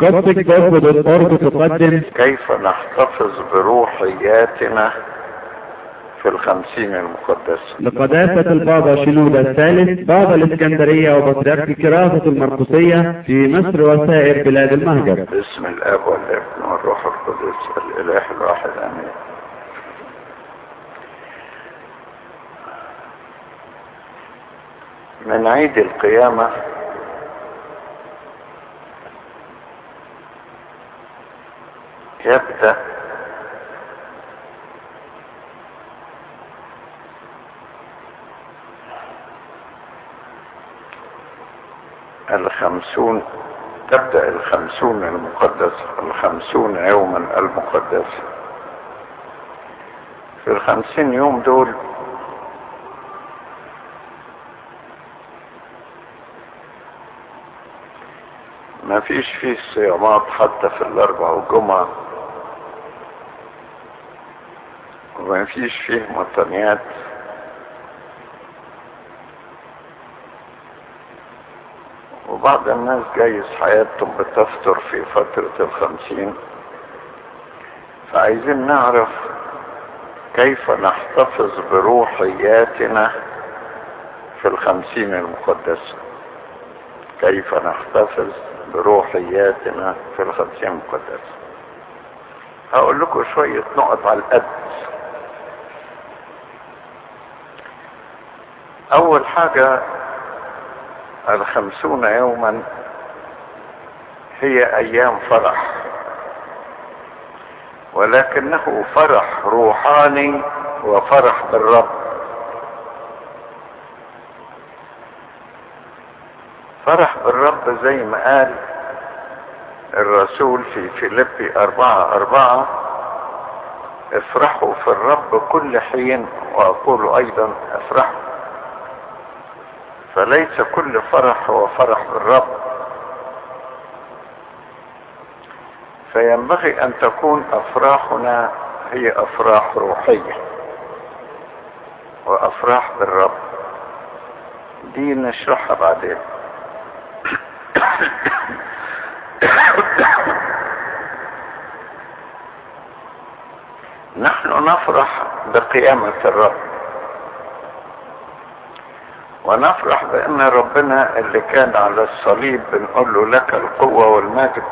قصدك برضه بالقرب تقدم؟ كيف نحتفظ بروحياتنا في الخمسين المقدسة؟ لقداسة البابا شنودة الثالث بابا الإسكندرية وبطريرك كراسة المرقسية في مصر وسائر بلاد المهجر. باسم الأب والابن والروح القدس الإله الواحد آمين. من عيد القيامة يبدأ الخمسون تبدأ الخمسون المقدسة الخمسون يوما المقدسة في الخمسين يوم دول ما فيش فيه صيامات حتى في الأربع والجمعة وما فيش فيه مطنيات وبعض الناس جايز حياتهم بتفتر في فترة الخمسين. فعايزين نعرف كيف نحتفظ بروحياتنا في الخمسين المقدسة. كيف نحتفظ بروحياتنا في الخمسين المقدسة. هقول لكم شوية نقط على القد. أول حاجة الخمسون يوما هي أيام فرح. ولكنه فرح روحاني وفرح بالرب. فرح بالرب زي ما قال الرسول في فيليبي أربعة أربعة افرحوا في الرب كل حين وأقول أيضا افرحوا فليس كل فرح هو فرح بالرب فينبغي أن تكون أفراحنا هي أفراح روحية وأفراح بالرب. دي نشرحها بعدين. نحن نفرح بقيامة الرب. ونفرح بأن ربنا اللي كان على الصليب بنقول له لك القوة والمجد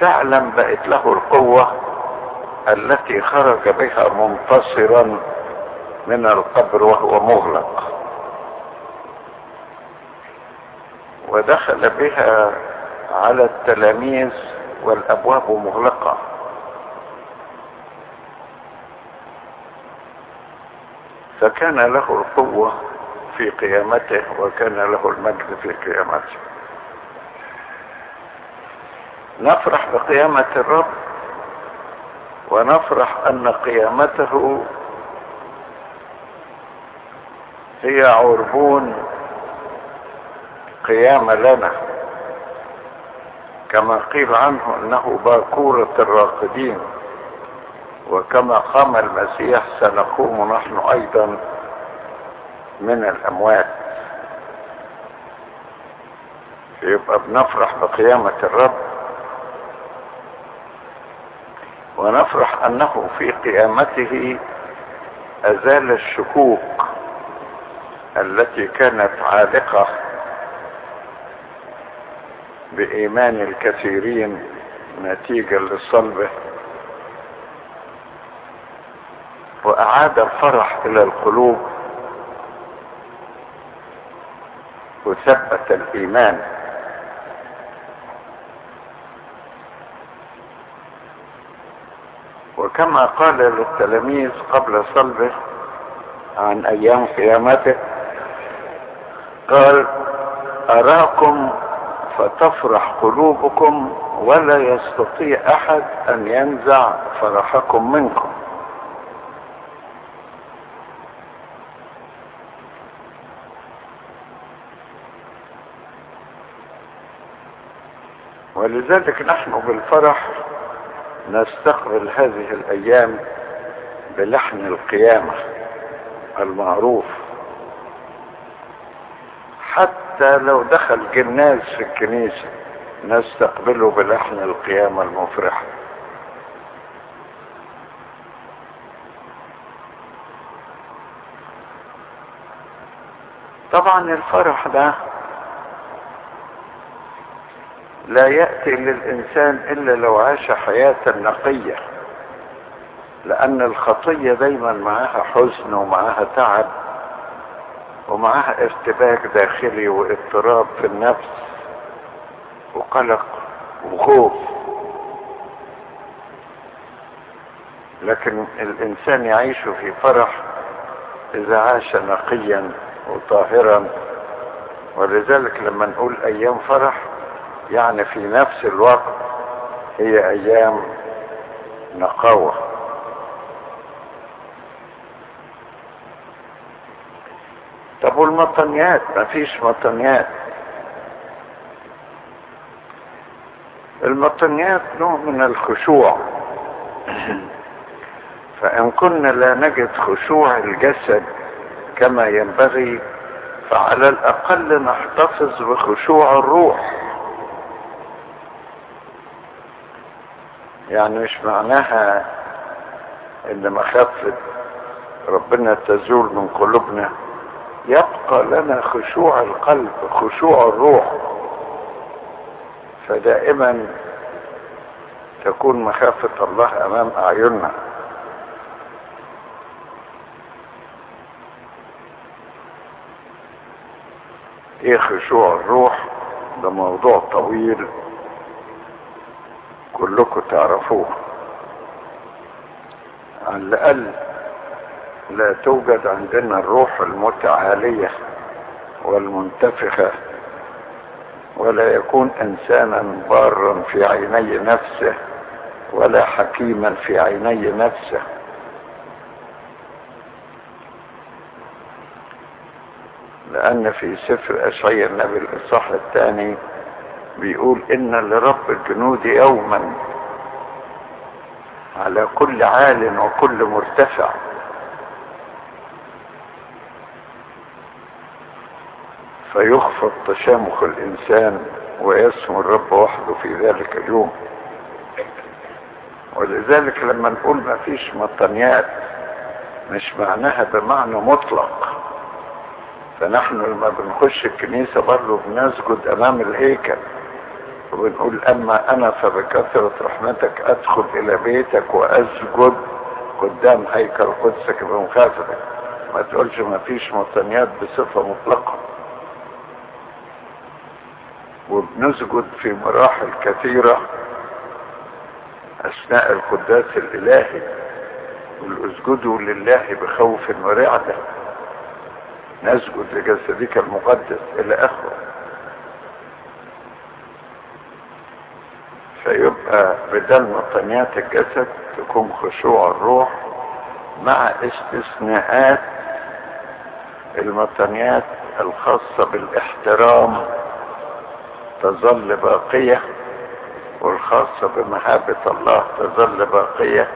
فعلا بقت له القوة التي خرج بها منتصرا من القبر وهو مغلق. ودخل بها على التلاميذ والأبواب مغلقة. فكان له القوة في قيامته وكان له المجد في قيامته. نفرح بقيامة الرب ونفرح أن قيامته هي عربون قيام لنا. كما قيل عنه إنه باكورة الراقدين وكما قام المسيح سنقوم نحن أيضا من الأموات. يبقى بنفرح بقيامة الرب. ونفرح أنه في قيامته أزال الشكوك التي كانت عالقة بإيمان الكثيرين نتيجة لصلبه وأعاد الفرح إلى القلوب. وثبت الإيمان. وكما قال للتلاميذ قبل صلبه عن أيام قيامته قال أراكم فتفرح قلوبكم ولا يستطيع أحد أن ينزع فرحكم منكم. ولذلك نحن بالفرح نستقبل هذه الأيام بلحن القيامة المعروف. حتى لو دخل جناز في الكنيسة نستقبله بلحن القيامة المفرحة. طبعا الفرح ده لا يأتي للإنسان إلا لو عاش حياة نقية لأن الخطية دايما معاها حزن ومعاها تعب ومعاها ارتباك داخلي واضطراب في النفس وقلق وخوف. لكن الإنسان يعيش في فرح إذا عاش نقيا وطاهرا ولذلك لما نقول أيام فرح يعني في نفس الوقت هي أيام نقاوة. طب والمطنيات؟ مفيش مطنيات. المطنيات نوع من الخشوع. فإن كنا لا نجد خشوع الجسد كما ينبغي فعلى الأقل نحتفظ بخشوع الروح. يعني مش معناها إن مخافة ربنا تزول من قلوبنا يبقى لنا خشوع القلب خشوع الروح. فدائما تكون مخافة الله أمام أعيننا. إيه خشوع الروح؟ ده موضوع طويل. كلكم تعرفوه. على الأقل لا توجد عندنا الروح المتعالية والمنتفخة ولا يكون إنسانا بارا في عيني نفسه ولا حكيما في عيني نفسه. لأن في سفر أشعياء النبي الإصحاح الثاني بيقول إن لرب الجنود يوما على كل عال وكل مرتفع. فيخفض تشامخ الإنسان ويسمو الرب وحده في ذلك اليوم. ولذلك لما نقول ما فيش مطنيات مش معناها بمعنى مطلق. فنحن لما بنخش الكنيسة برضه بنسجد أمام الهيكل. وبنقول أما أنا فبكثرة رحمتك ادخل إلى بيتك وأسجد قدام هيكل قدسك بمخافتك ما تقولش ما فيش مطنيات بصفة مطلقة. وبنسجد في مراحل كثيرة أثناء القداس الإلهي والاسجدوا لله بخوف ورعدة. نسجد لجسدك المقدس إلى آخره. فيبقى بدل مطنيات الجسد تكون خشوع الروح مع استثناءات المطنيات الخاصة بالاحترام تظل باقية والخاصة بمحبة الله تظل باقية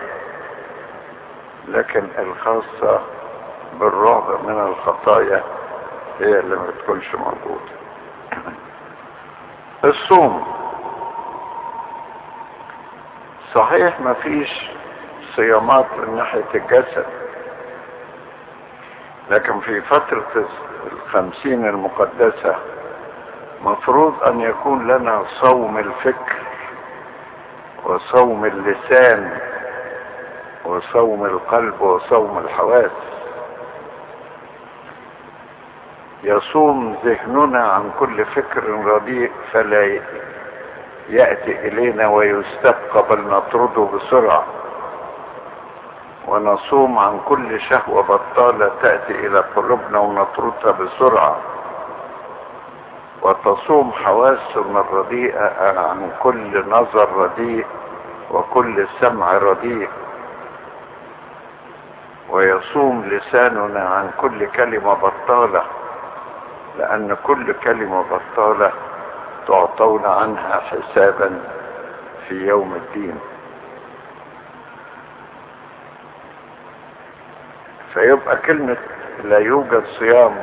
لكن الخاصة بالرعب من الخطايا هي اللي ما تكونش موجودة. الصوم صحيح ما فيش صيامات من ناحية الجسد. لكن في فترة الخمسين المقدسة مفروض أن يكون لنا صوم الفكر وصوم اللسان وصوم القلب وصوم الحواس. يصوم ذهننا عن كل فكر رديء فلا يأتي إلينا ويستبقى بل نطرده بسرعة ونصوم عن كل شهوة بطالة تأتي إلى قلوبنا ونطردها بسرعة وتصوم حواسنا الرديئة عن كل نظر رديء وكل سمع رديء ويصوم لساننا عن كل كلمة بطالة لأن كل كلمة بطالة تعطون عنها حسابا في يوم الدين. فيبقى كلمة لا يوجد صيام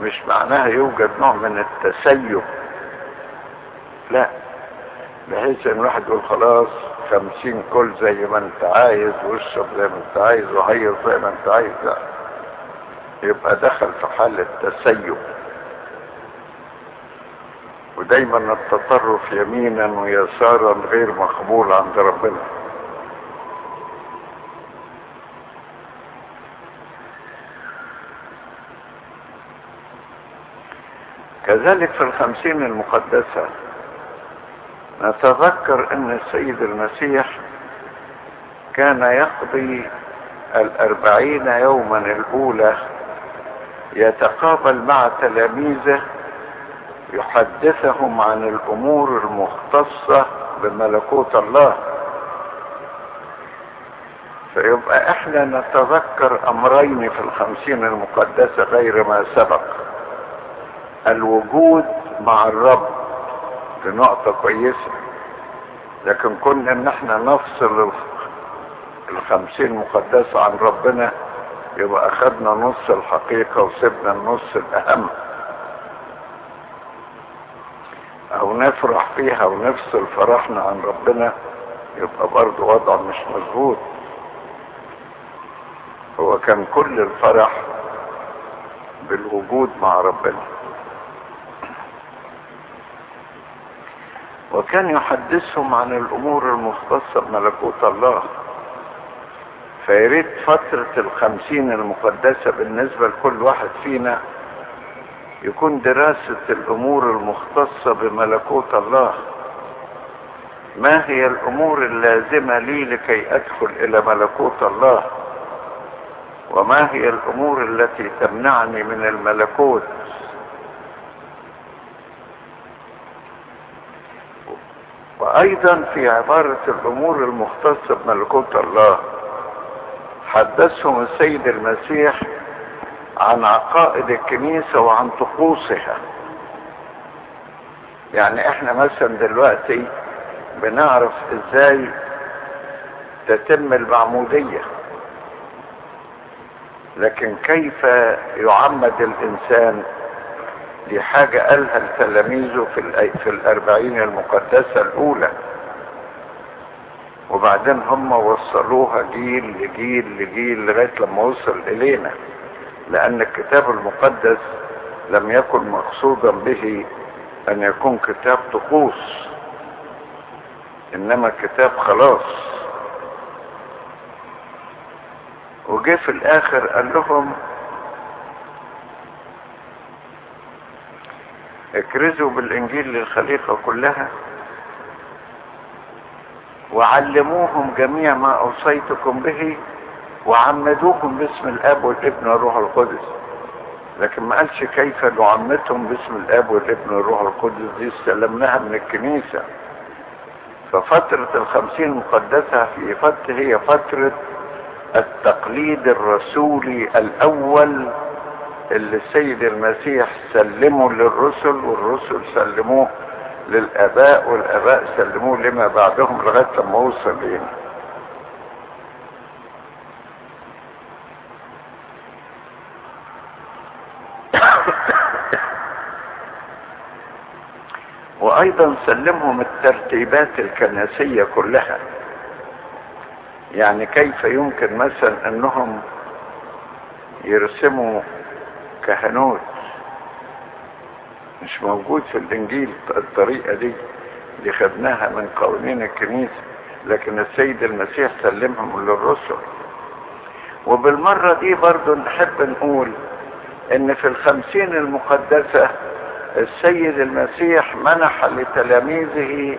مش معناها يوجد نوع من التسيب. لا بحيث إن الواحد يقول خلاص خمسين كل زي ما أنت عايز واشرب زي ما أنت عايز وهيص زي ما أنت عايز. لا يبقى دخل في حالة تسيب. ودايما التطرف يمينا ويسارا غير مقبول عند ربنا. كذلك في الخمسين المقدسة نتذكر أن السيد المسيح كان يقضي الأربعين يوما الأولى يتقابل مع تلاميذه يحدثهم عن الأمور المختصة بملكوت الله. فيبقى إحنا نتذكر أمرين في الخمسين المقدسة غير ما سبق. الوجود مع الرب دي نقطة كويسة. لكن كنا إن إحنا نفصل الخمسين مقدسة عن ربنا يبقى اخدنا نص الحقيقة وسيبنا النص الأهم. أو نفرح فيها ونفصل فرحنا عن ربنا يبقى برضه وضع مش مظبوط. هو كان كل الفرح بالوجود مع ربنا. وكان يحدثهم عن الأمور المختصة بملكوت الله. فيريد فترة الخمسين المقدسة بالنسبة لكل واحد فينا يكون دراسة الأمور المختصة بملكوت الله. ما هي الأمور اللازمة لي لكي أدخل إلى ملكوت الله؟ وما هي الأمور التي تمنعني من الملكوت؟ وأيضا في عبارة الأمور المختصة بملكوت الله حدثهم السيد المسيح عن عقائد الكنيسة وعن طقوسها. يعني إحنا مثلا دلوقتي بنعرف إزاي تتم المعمودية لكن كيف يعمد الإنسان دي حاجة قالها لتلاميذه في, في الأربعين المقدسة الأولى؟ وبعدين هم وصلوها جيل لجيل لجيل لغاية لما وصل إلينا. لأن الكتاب المقدس لم يكن مقصودا به أن يكون كتاب طقوس إنما كتاب خلاص. وجه في الآخر قال لهم اكرزوا بالإنجيل للخليقة كلها وعلموهم جميع ما أوصيتكم به وعمدوهم باسم الآب والابن والروح القدس. لكن ما قالش كيف نعمدهم باسم الآب والابن والروح القدس؟ دي استلمناها من الكنيسة. ففترة الخمسين المقدسة في فترة هي فترة التقليد الرسولي الأول اللي السيد المسيح سلمه للرسل والرسل سلموه للآباء والآباء سلموه لما بعدهم لغاية لما وصل لنا وأيضا سلمهم الترتيبات الكنسية كلها. يعني كيف يمكن مثلا أنهم يرسموا كهنوت مش موجود في الإنجيل الطريقة دي دي خدناها من قوانين الكنيسة لكن السيد المسيح سلمهم للرسل. وبالمرة دي برضو نحب نقول إن في الخمسين المقدسة السيد المسيح منح لتلاميذه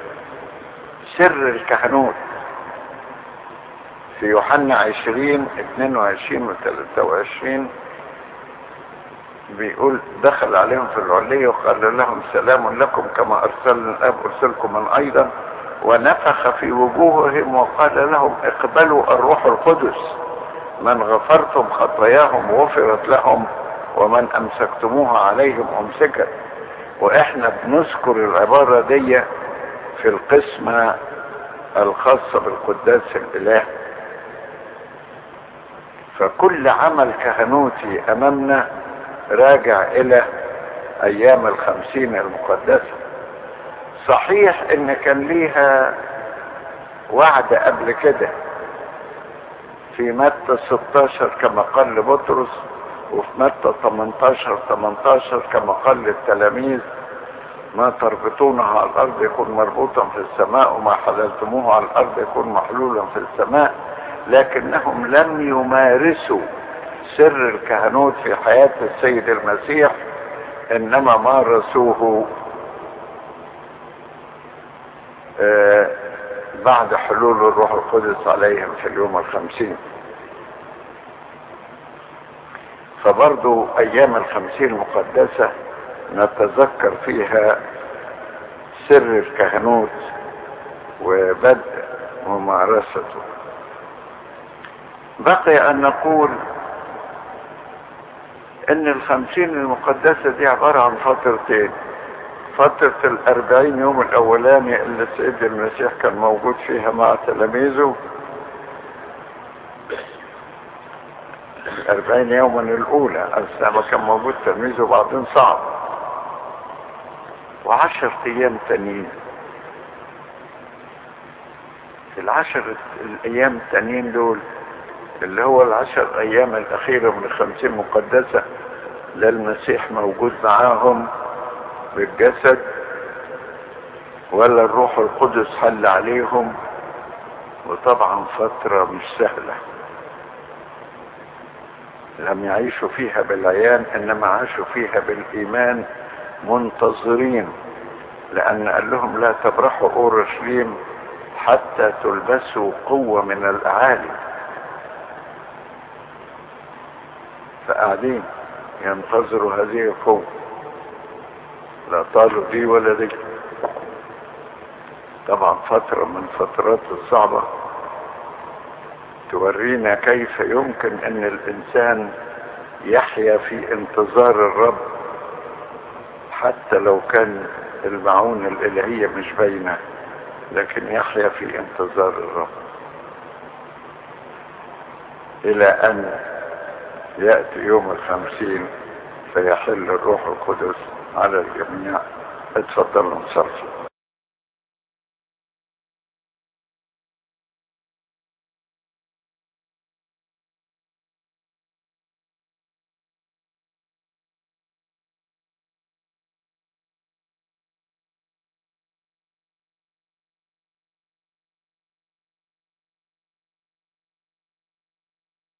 سر الكهنوت. في يوحنا عشرين اتنين وعشرين وتلاتة وعشرين بيقول دخل عليهم في العلية وقال لهم سلام لكم كما أرسلنا الأب أرسلكم من أيضا. ونفخ في وجوههم وقال لهم اقبلوا الروح القدس. من غفرتم خطاياهم غفرت لهم ومن أمسكتموها عليهم أمسكت. وإحنا بنذكر العبارة دي في القسمة الخاصة بالقداس الإله. فكل عمل كهنوتي أمامنا راجع إلى أيام الخمسين المقدسة. صحيح إن كان ليها وعد قبل كده في متى 16 كما قال لبطرس وفي متى 18 18 كما قال للتلاميذ ما تربطونه على الأرض يكون مربوطا في السماء وما حللتموه على الأرض يكون محلولا في السماء لكنهم لم يمارسوا سر الكهنوت في حياة السيد المسيح إنما مارسوه آه بعد حلول الروح القدس عليهم في اليوم الخمسين. فبرضو أيام الخمسين المقدسة نتذكر فيها سر الكهنوت وبدء ممارسته. بقي أن نقول إن الخمسين المقدسة دي عبارة عن فترتين. فترة الأربعين يوم الأولاني اللي السيد المسيح كان موجود فيها مع تلاميذه. الاربعين يوما الأولى. السنة كان موجود تلميذه وبعدين صعب. وعشر أيام تانيين. العشر الأيام التانيين دول اللي هو العشر أيام الأخيرة من الخمسين مقدسة للمسيح موجود معاهم بالجسد ولا الروح القدس حل عليهم. وطبعا فترة مش سهلة. لم يعيشوا فيها بالعيان إنما عاشوا فيها بالإيمان منتظرين لأن قال لهم لا تبرحوا اورشليم حتى تلبسوا قوة من الأعالي. فقاعدين ينتظروا هذه القوة. لا طالوا دي ولا دي. طبعا فترة من فترات الصعبة. تورينا كيف يمكن أن الإنسان يحيا في انتظار الرب حتى لو كان المعونة الإلهية مش باينة لكن يحيا في انتظار الرب. إلى أن يأتي يوم الخمسين فيحل الروح القدس على الجميع. اتفضلوا نصرفوا